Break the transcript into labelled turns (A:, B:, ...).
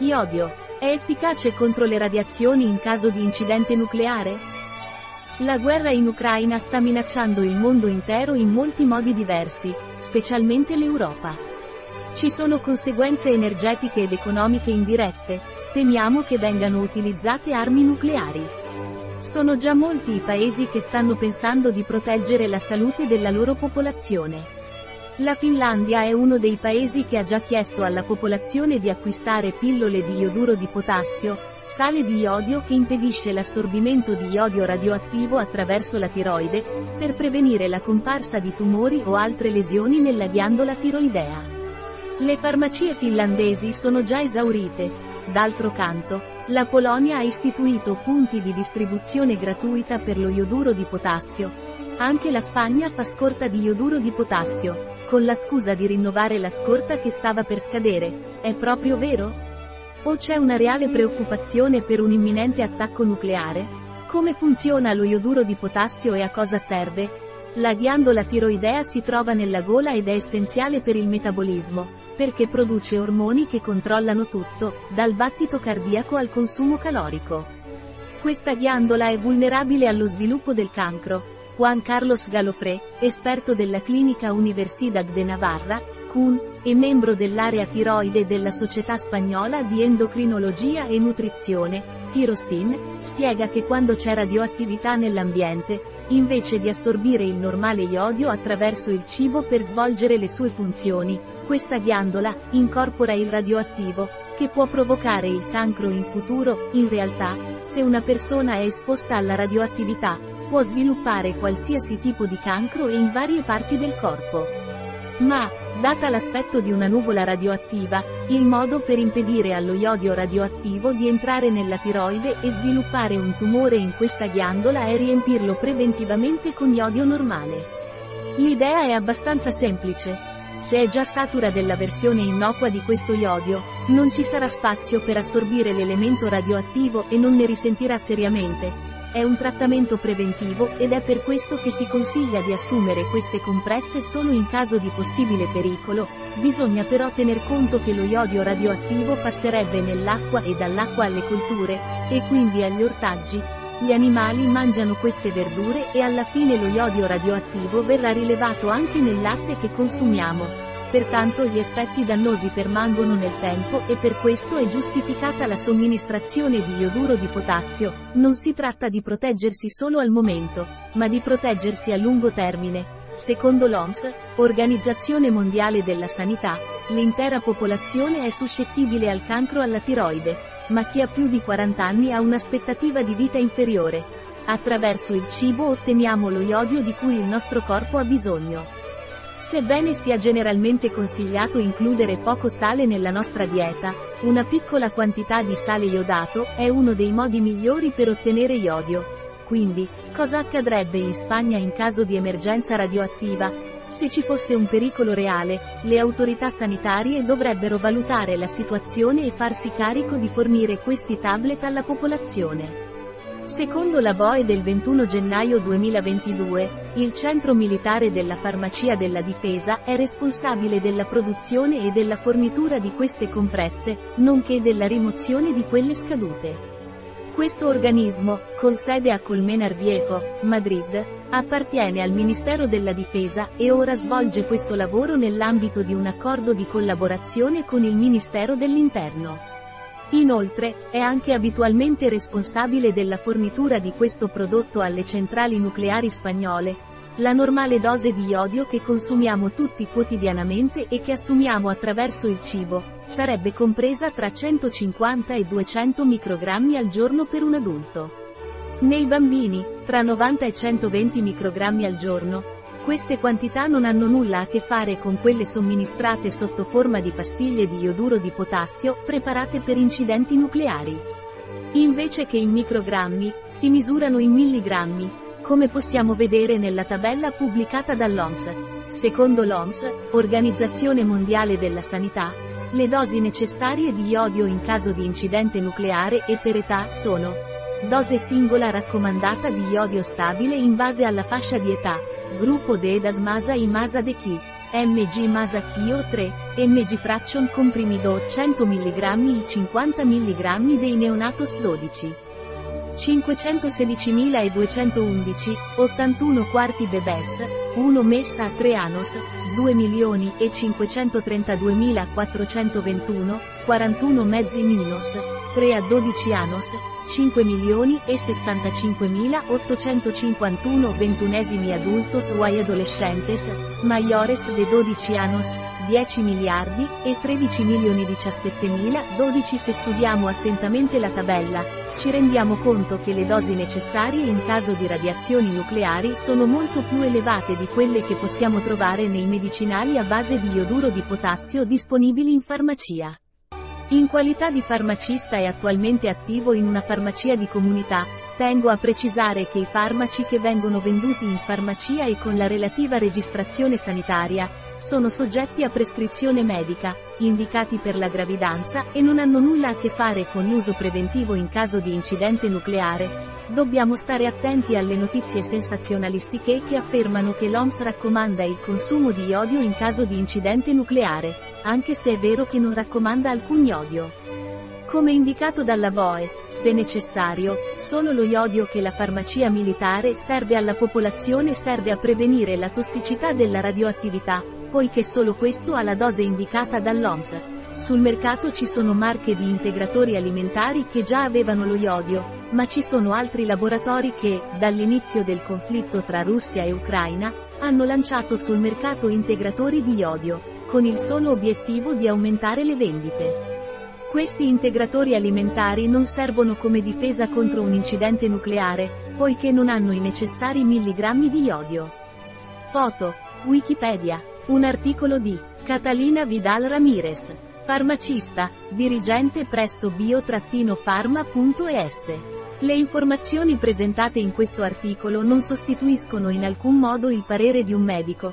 A: Iodio. È efficace contro le radiazioni in caso di incidente nucleare? La guerra in Ucraina sta minacciando il mondo intero in molti modi diversi, specialmente l'Europa. Ci sono conseguenze energetiche ed economiche indirette, temiamo che vengano utilizzate armi nucleari. Sono già molti i paesi che stanno pensando di proteggere la salute della loro popolazione. La Finlandia è uno dei paesi che ha già chiesto alla popolazione di acquistare pillole di ioduro di potassio, sale di iodio che impedisce l'assorbimento di iodio radioattivo attraverso la tiroide, per prevenire la comparsa di tumori o altre lesioni nella ghiandola tiroidea. Le farmacie finlandesi sono già esaurite. D'altro canto, la Polonia ha istituito punti di distribuzione gratuita per lo ioduro di potassio, anche la Spagna fa scorta di ioduro di potassio, con la scusa di rinnovare la scorta che stava per scadere. È proprio vero? O c'è una reale preoccupazione per un imminente attacco nucleare? Come funziona lo ioduro di potassio e a cosa serve? La ghiandola tiroidea si trova nella gola ed è essenziale per il metabolismo, perché produce ormoni che controllano tutto, dal battito cardiaco al consumo calorico. Questa ghiandola è vulnerabile allo sviluppo del cancro, Juan Carlos Galofré, esperto della Clínica Universidad de Navarra, CUN, e membro dell'area tiroide della Società Spagnola di Endocrinologia e Nutrizione, Tirosin, spiega che quando c'è radioattività nell'ambiente, invece di assorbire il normale iodio attraverso il cibo per svolgere le sue funzioni, questa ghiandola incorpora il radioattivo, che può provocare il cancro in futuro, in realtà, se una persona è esposta alla radioattività, può sviluppare qualsiasi tipo di cancro e in varie parti del corpo. Ma, data l'aspetto di una nuvola radioattiva, il modo per impedire allo iodio radioattivo di entrare nella tiroide e sviluppare un tumore in questa ghiandola è riempirlo preventivamente con iodio normale. L'idea è abbastanza semplice. Se è già satura della versione innocua di questo iodio, non ci sarà spazio per assorbire l'elemento radioattivo e non ne risentirà seriamente, è un trattamento preventivo, ed è per questo che si consiglia di assumere queste compresse solo in caso di possibile pericolo, bisogna però tener conto che lo iodio radioattivo passerebbe nell'acqua e dall'acqua alle colture, e quindi agli ortaggi. Gli animali mangiano queste verdure e alla fine lo iodio radioattivo verrà rilevato anche nel latte che consumiamo. Pertanto gli effetti dannosi permangono nel tempo e per questo è giustificata la somministrazione di ioduro di potassio, non si tratta di proteggersi solo al momento, ma di proteggersi a lungo termine. Secondo l'OMS, Organizzazione Mondiale della Sanità, l'intera popolazione è suscettibile al cancro alla tiroide, ma chi ha più di 40 anni ha un'aspettativa di vita inferiore. Attraverso il cibo otteniamo lo iodio di cui il nostro corpo ha bisogno. Sebbene sia generalmente consigliato includere poco sale nella nostra dieta, una piccola quantità di sale iodato è uno dei modi migliori per ottenere iodio. Quindi, cosa accadrebbe in Spagna in caso di emergenza radioattiva? Se ci fosse un pericolo reale, le autorità sanitarie dovrebbero valutare la situazione e farsi carico di fornire questi tablet alla popolazione. Secondo la BOE del 21 gennaio 2022, il Centro Militare della Farmacia della Difesa è responsabile della produzione e della fornitura di queste compresse, nonché della rimozione di quelle scadute. Questo organismo, con sede a Colmenar Viejo, Madrid, appartiene al Ministero della Difesa e ora svolge questo lavoro nell'ambito di un accordo di collaborazione con il Ministero dell'Interno. Inoltre, è anche abitualmente responsabile della fornitura di questo prodotto alle centrali nucleari spagnole. La normale dose di iodio che consumiamo tutti quotidianamente e che assumiamo attraverso il cibo, sarebbe compresa tra 150 e 200 microgrammi al giorno per un adulto. Nei bambini, tra 90 e 120 microgrammi al giorno, queste quantità non hanno nulla a che fare con quelle somministrate sotto forma di pastiglie di ioduro di potassio, preparate per incidenti nucleari. Invece che in microgrammi, si misurano in milligrammi, come possiamo vedere nella tabella pubblicata dall'OMS. Secondo l'OMS, Organizzazione Mondiale della Sanità, le dosi necessarie di iodio in caso di incidente nucleare e per età sono Dose singola raccomandata di iodio stabile in base alla fascia di età, Gruppo de Edad Masa y Masa de Chi. MG Masachio 3, MG Fraction comprimido 100 mg i 50 mg dei Neonatos 12. 516.211, 81 quarti bebès, 1 messa a 3 anos, 2 milioni e 532.421, 41 mezzi minus, 3 a 12 annos, 5 milioni e 65.851 ventunesimi adultos y adolescentes, maiores de 12 annos, 10 miliardi e 13 milioni 17.012 se studiamo attentamente la tabella, ci rendiamo conto che le dosi necessarie in caso di radiazioni nucleari sono molto più elevate di quelle che possiamo trovare nei medicinali a base di ioduro di potassio disponibili in farmacia. In qualità di farmacista e attualmente attivo in una farmacia di comunità, tengo a precisare che i farmaci che vengono venduti in farmacia e con la relativa registrazione sanitaria, sono soggetti a prescrizione medica, indicati per la gravidanza e non hanno nulla a che fare con l'uso preventivo in caso di incidente nucleare. Dobbiamo stare attenti alle notizie sensazionalistiche che affermano che l'OMS raccomanda il consumo di iodio in caso di incidente nucleare, anche se è vero che non raccomanda alcun iodio. Come indicato dalla BOE, se necessario, solo lo iodio che la farmacia militare serve alla popolazione serve a prevenire la tossicità della radioattività, poiché solo questo ha la dose indicata dall'OMS. Sul mercato ci sono marche di integratori alimentari che già avevano lo iodio, ma ci sono altri laboratori che, dall'inizio del conflitto tra Russia e Ucraina, hanno lanciato sul mercato integratori di iodio, con il solo obiettivo di aumentare le vendite. Questi integratori alimentari non servono come difesa contro un incidente nucleare, poiché non hanno i necessari milligrammi di iodio. Foto. Wikipedia. Un articolo di Catalina Vidal Ramirez, farmacista, dirigente presso bio-pharma.es. Le informazioni presentate in questo articolo non sostituiscono in alcun modo il parere di un medico.